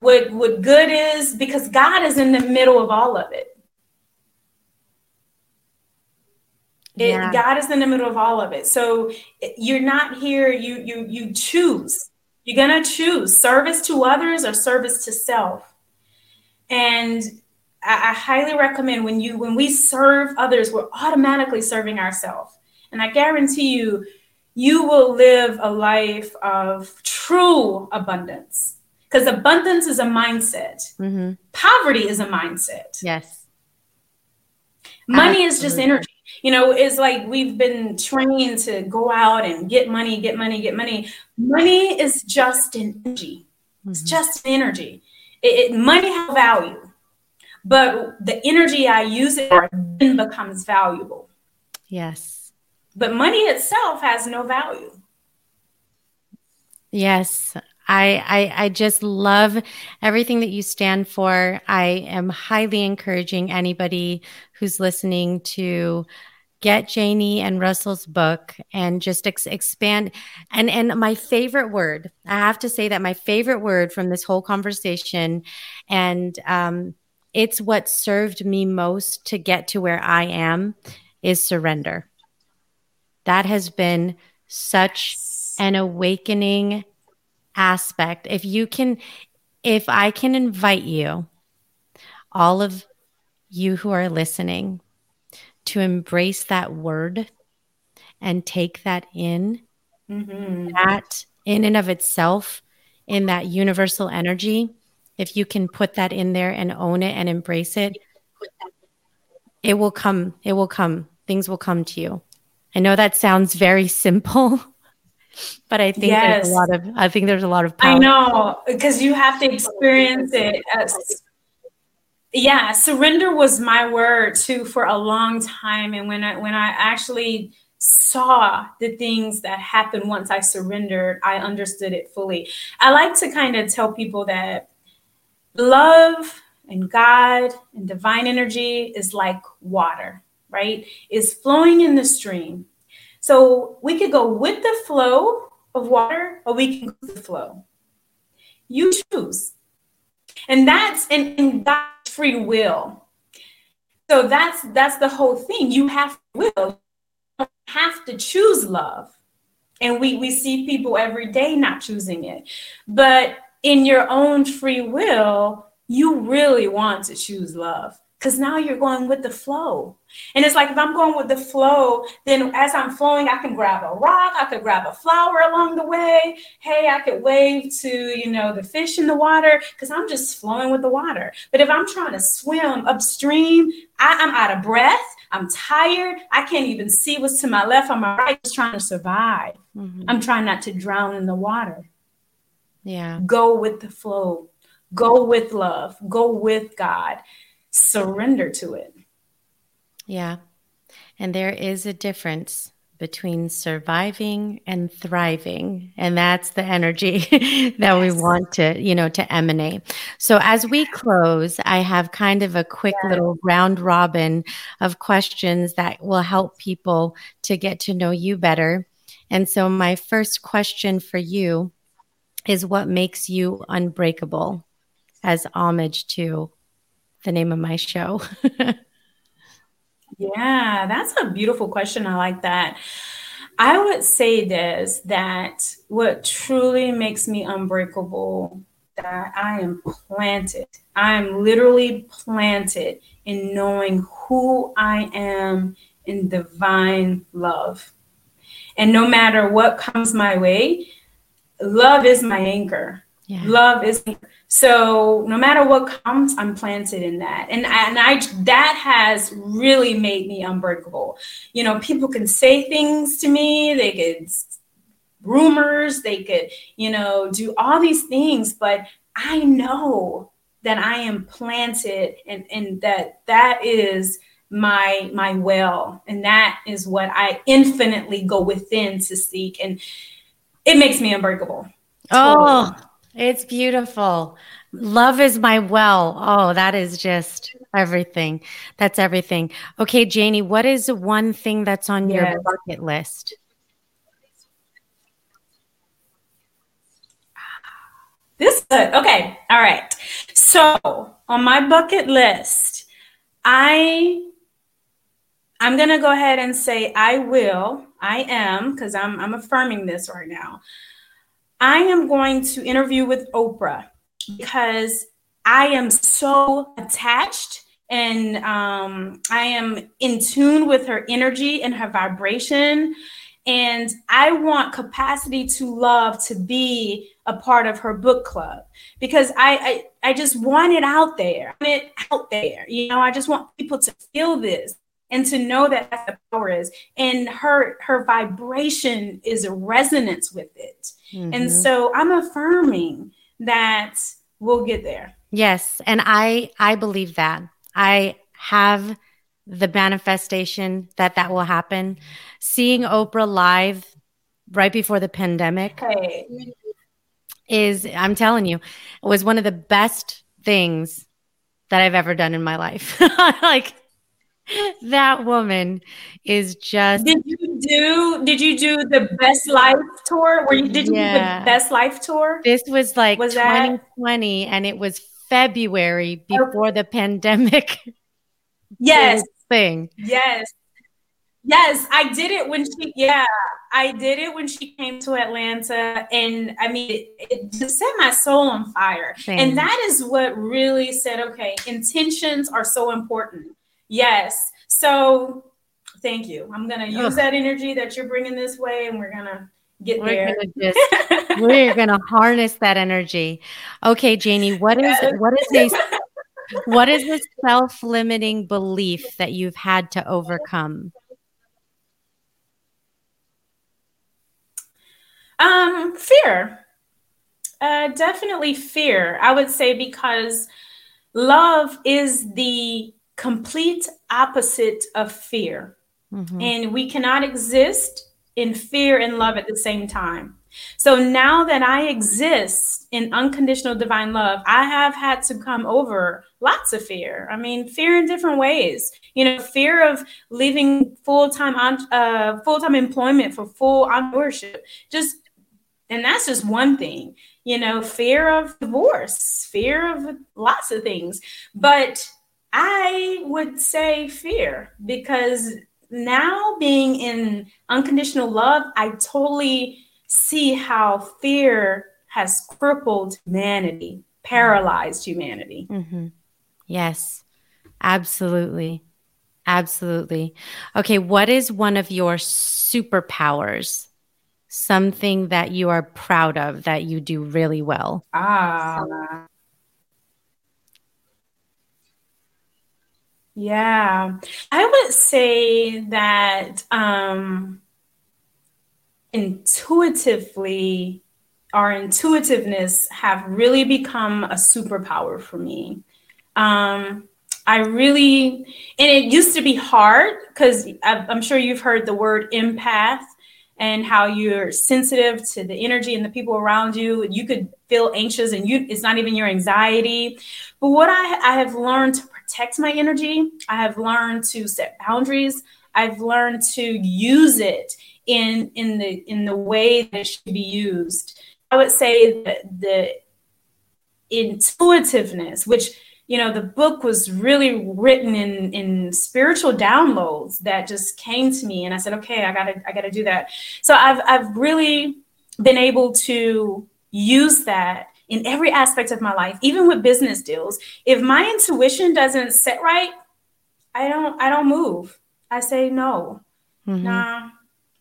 What what good is because God is in the middle of all of it. It, yeah. God is in the middle of all of it. So you're not here. You you you choose. You're gonna choose service to others or service to self. And I, I highly recommend when you when we serve others, we're automatically serving ourselves. And I guarantee you, you will live a life of true abundance. Because abundance is a mindset. Mm-hmm. Poverty is a mindset. Yes. Money Absolutely. is just energy you know, it's like we've been trained to go out and get money, get money, get money. Money is just an energy. Mm-hmm. It's just energy. It, it, money has value, but the energy I use it for then becomes valuable. Yes. But money itself has no value. Yes. I, I I just love everything that you stand for. I am highly encouraging anybody who's listening to get Janie and Russell's book and just ex- expand. And and my favorite word, I have to say that my favorite word from this whole conversation, and um, it's what served me most to get to where I am, is surrender. That has been such an awakening aspect. If you can, if I can invite you, all of you who are listening, to embrace that word and take that in, mm-hmm. that in and of itself, in that universal energy, if you can put that in there and own it and embrace it, it will come. It will come. Things will come to you. I know that sounds very simple, but I think yes. there's a lot of I think there's a lot of power. I know because you have to experience it. As, yeah, surrender was my word too for a long time, and when I when I actually saw the things that happened once I surrendered, I understood it fully. I like to kind of tell people that love and God and divine energy is like water, right? Is flowing in the stream. So we could go with the flow of water or we can go with the flow. You choose. And that's and, and God's free will. So that's that's the whole thing. You have will. You have to choose love. And we we see people every day not choosing it. But in your own free will, you really want to choose love because now you're going with the flow. And it's like if I'm going with the flow, then as I'm flowing, I can grab a rock, I could grab a flower along the way. Hey, I could wave to, you know, the fish in the water because I'm just flowing with the water. But if I'm trying to swim upstream, I, am out of breath, I'm tired, I can't even see what's to my left or my right, just trying to survive. Mm-hmm. I'm trying not to drown in the water. Yeah. Go with the flow. Go with love. Go with God surrender to it. Yeah. And there is a difference between surviving and thriving and that's the energy that yes. we want to you know to emanate so as we close i have kind of a quick yeah. little round robin of questions that will help people to get to know you better and so my first question for you is what makes you unbreakable as homage to the name of my show? yeah, that's a beautiful question. I like that. I would say this that what truly makes me unbreakable that I am planted. I am literally planted in knowing who I am in divine love. And no matter what comes my way, love is my anchor. Yeah. Love is so no matter what comes, I'm planted in that. And, and I that has really made me unbreakable. You know, people can say things to me, they could rumors, they could, you know, do all these things, but I know that I am planted and, and that that is my my well and that is what I infinitely go within to seek and it makes me unbreakable. Oh, it's beautiful. Love is my well. Oh, that is just everything. That's everything. Okay, Janie, what is one thing that's on yes. your bucket list? This good. Okay. All right. So on my bucket list, I I'm gonna go ahead and say I will. I am because I'm I'm affirming this right now. I am going to interview with Oprah because I am so attached and um, I am in tune with her energy and her vibration. And I want capacity to love to be a part of her book club because I, I, I just want it out there. I want it out there. You know, I just want people to feel this and to know that the power is and her her vibration is a resonance with it mm-hmm. and so i'm affirming that we'll get there yes and i i believe that i have the manifestation that that will happen seeing oprah live right before the pandemic hey. is i'm telling you it was one of the best things that i've ever done in my life like that woman is just did you do did you do the best life tour where you did you yeah. do the best life tour this was like was 2020 that... and it was february before okay. the pandemic yes thing yes yes i did it when she yeah i did it when she came to atlanta and i mean it, it just set my soul on fire Same. and that is what really said okay intentions are so important Yes. So thank you. I'm going to use Ugh. that energy that you're bringing this way and we're going to get we're there. Gonna just, we're going to harness that energy. Okay, Janie, what is what is a what is the self-limiting belief that you've had to overcome? Um, fear. Uh, definitely fear. I would say because love is the complete opposite of fear. Mm-hmm. And we cannot exist in fear and love at the same time. So now that I exist in unconditional divine love, I have had to come over lots of fear. I mean, fear in different ways. You know, fear of leaving full time on uh, full time employment for full entrepreneurship. Just and that's just one thing. You know, fear of divorce, fear of lots of things. But I would say fear because now being in unconditional love, I totally see how fear has crippled humanity, paralyzed humanity. Mm-hmm. Yes, absolutely. Absolutely. Okay, what is one of your superpowers? Something that you are proud of that you do really well? Ah, Yeah, I would say that um, intuitively, our intuitiveness have really become a superpower for me. Um, I really, and it used to be hard because I'm sure you've heard the word empath and how you're sensitive to the energy and the people around you. You could feel anxious and you it's not even your anxiety. But what I, I have learned to protect my energy. I have learned to set boundaries. I've learned to use it in in the in the way that it should be used. I would say that the intuitiveness, which you know, the book was really written in in spiritual downloads that just came to me, and I said, okay, I gotta I gotta do that. So I've I've really been able to use that in every aspect of my life, even with business deals. If my intuition doesn't set right, I don't I don't move. I say no. Mm-hmm. Nah,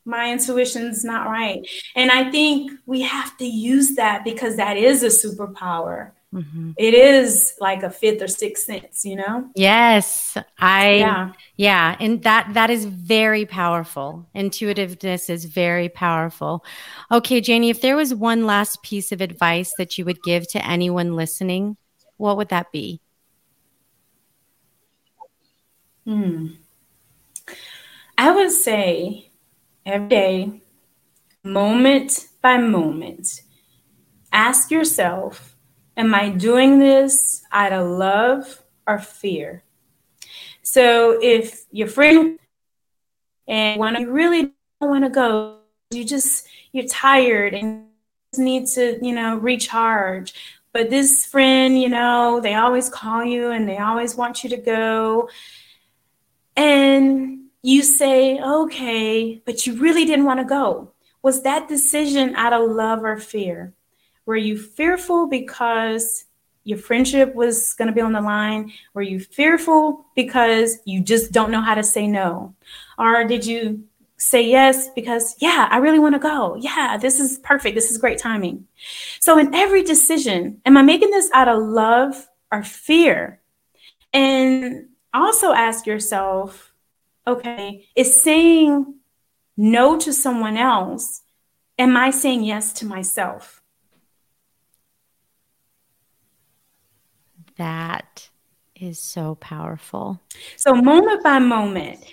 my intuition's not right. And I think we have to use that because that is a superpower. Mm-hmm. It is like a fifth or sixth sense, you know? Yes. I yeah. yeah. And that that is very powerful. Intuitiveness is very powerful. Okay, Janie, if there was one last piece of advice that you would give to anyone listening, what would that be? Hmm. I would say every day, moment by moment, ask yourself, am I doing this out of love or fear? So if your friend and when you really don't want to go, you just you're tired and need to, you know, recharge. But this friend, you know, they always call you and they always want you to go. And you say, okay, but you really didn't want to go. Was that decision out of love or fear? Were you fearful because your friendship was going to be on the line? Were you fearful because you just don't know how to say no? Or did you say yes because, yeah, I really want to go. Yeah, this is perfect. This is great timing. So, in every decision, am I making this out of love or fear? And also ask yourself, okay, is saying no to someone else, am I saying yes to myself? That is so powerful. So, moment by moment,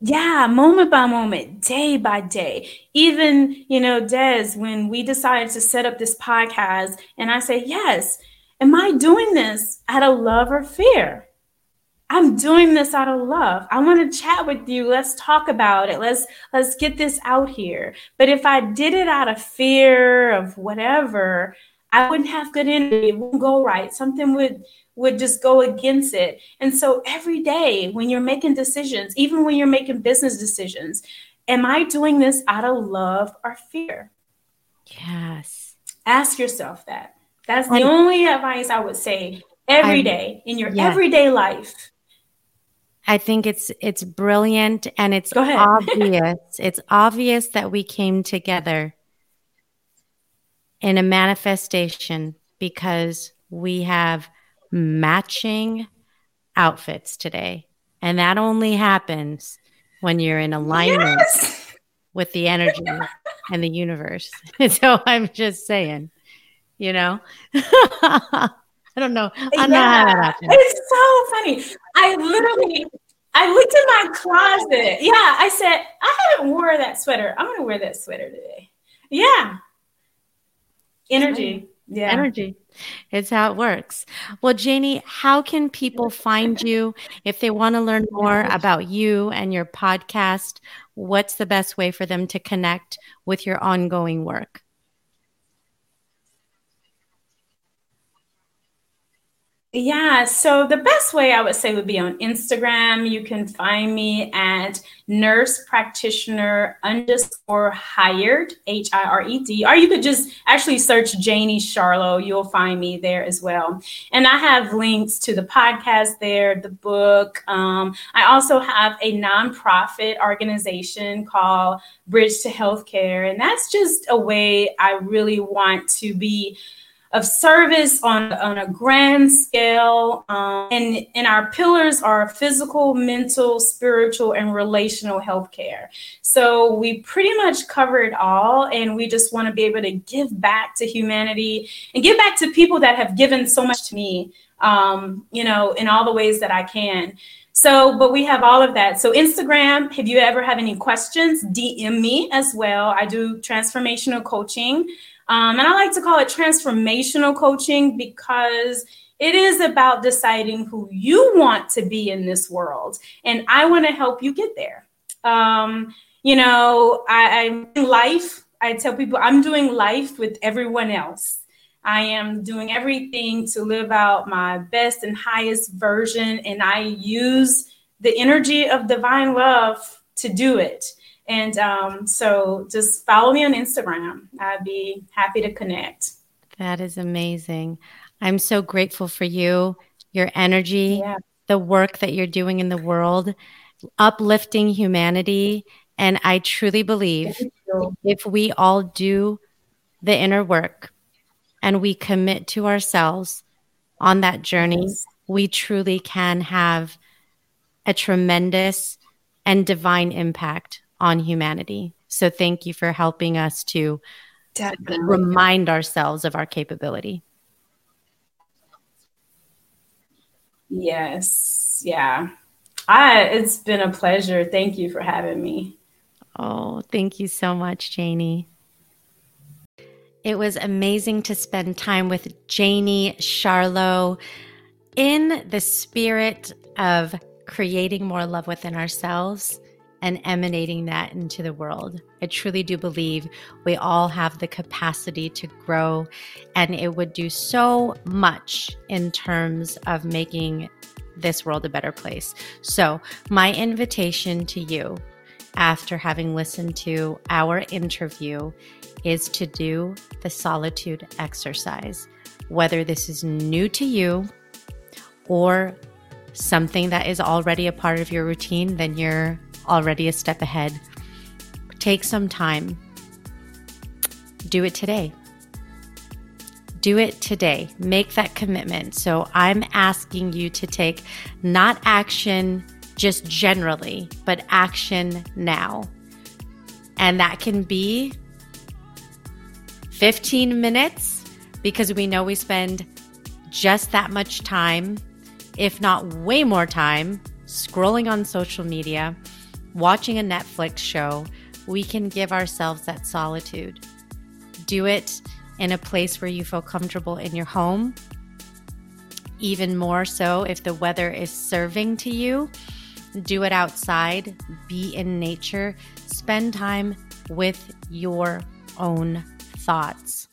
yeah, moment by moment, day by day. Even, you know, Des, when we decided to set up this podcast, and I say, yes, am I doing this out of love or fear? I'm doing this out of love. I want to chat with you. Let's talk about it. Let's let's get this out here. But if I did it out of fear of whatever, I wouldn't have good energy. It wouldn't go right. Something would would just go against it. And so every day when you're making decisions, even when you're making business decisions, am I doing this out of love or fear? Yes. Ask yourself that. That's the only advice I would say every day in your everyday life. I think it's it's brilliant and it's obvious. it's obvious that we came together in a manifestation because we have matching outfits today. And that only happens when you're in alignment yes! with the energy and the universe. so I'm just saying, you know. I don't know. I know how that happened. It's so funny. I literally, I looked in my closet. Yeah, I said I haven't wore that sweater. I'm gonna wear that sweater today. Yeah, energy. Yeah, energy. It's how it works. Well, Janie, how can people find you if they want to learn more about you and your podcast? What's the best way for them to connect with your ongoing work? Yeah, so the best way I would say would be on Instagram. You can find me at nurse practitioner underscore hired, H I R E D, or you could just actually search Janie Charlo. You'll find me there as well. And I have links to the podcast there, the book. Um, I also have a nonprofit organization called Bridge to Healthcare, and that's just a way I really want to be of service on, on a grand scale. Um, and, and our pillars are physical, mental, spiritual, and relational healthcare. So we pretty much cover it all. And we just want to be able to give back to humanity and give back to people that have given so much to me, um, you know, in all the ways that I can. So, but we have all of that. So, Instagram, if you ever have any questions, DM me as well. I do transformational coaching. Um, and I like to call it transformational coaching because it is about deciding who you want to be in this world. And I want to help you get there. Um, you know, I, I'm in life. I tell people I'm doing life with everyone else. I am doing everything to live out my best and highest version, and I use the energy of divine love to do it. And um, so just follow me on Instagram. I'd be happy to connect. That is amazing. I'm so grateful for you, your energy, yeah. the work that you're doing in the world. uplifting humanity. And I truly believe if we all do the inner work and we commit to ourselves on that journey, yes. we truly can have a tremendous and divine impact on humanity. So thank you for helping us to Definitely. remind ourselves of our capability. Yes. Yeah. I it's been a pleasure. Thank you for having me. Oh, thank you so much, Janie. It was amazing to spend time with Janie Charlo in the spirit of creating more love within ourselves and emanating that into the world. I truly do believe we all have the capacity to grow, and it would do so much in terms of making this world a better place. So, my invitation to you after having listened to our interview is to do the solitude exercise. Whether this is new to you or something that is already a part of your routine, then you're already a step ahead. Take some time. Do it today. Do it today. Make that commitment. So I'm asking you to take not action just generally, but action now. And that can be 15 minutes because we know we spend just that much time, if not way more time, scrolling on social media watching a Netflix show, we can give ourselves that solitude. Do it in a place where you feel comfortable in your home. Even more so if the weather is serving to you. Do it outside, be in nature, spend time with your own thoughts.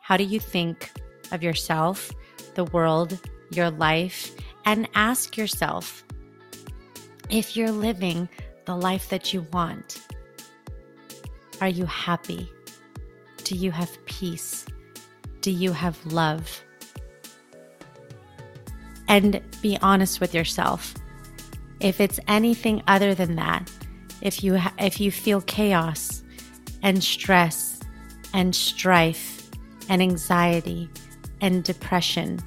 How do you think of yourself, the world, your life? And ask yourself if you're living the life that you want? Are you happy? Do you have peace? Do you have love? And be honest with yourself. If it's anything other than that, if you ha- if you feel chaos and stress and strife and anxiety and depression,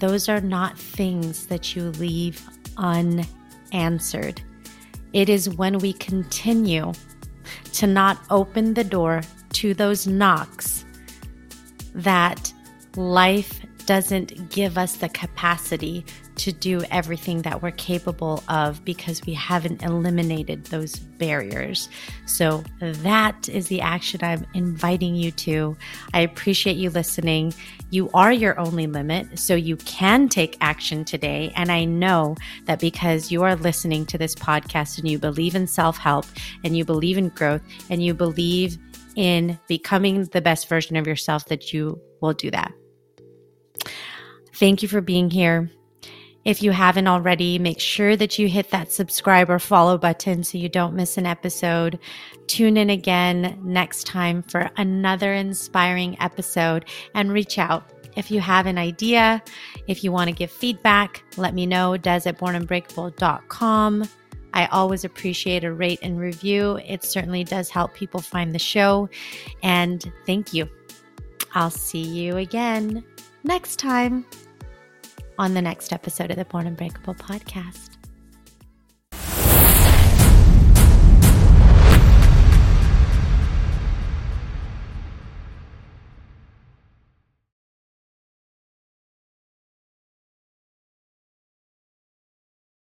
those are not things that you leave unanswered. It is when we continue to not open the door to those knocks that life doesn't give us the capacity to do everything that we're capable of because we haven't eliminated those barriers. So, that is the action I'm inviting you to. I appreciate you listening. You are your only limit, so you can take action today. And I know that because you are listening to this podcast and you believe in self help and you believe in growth and you believe in becoming the best version of yourself, that you will do that. Thank you for being here. If you haven't already, make sure that you hit that subscribe or follow button so you don't miss an episode. Tune in again next time for another inspiring episode and reach out. If you have an idea, if you want to give feedback, let me know. Des at bornunbreakable.com. I always appreciate a rate and review. It certainly does help people find the show. And thank you. I'll see you again next time on the next episode of the Born Unbreakable podcast.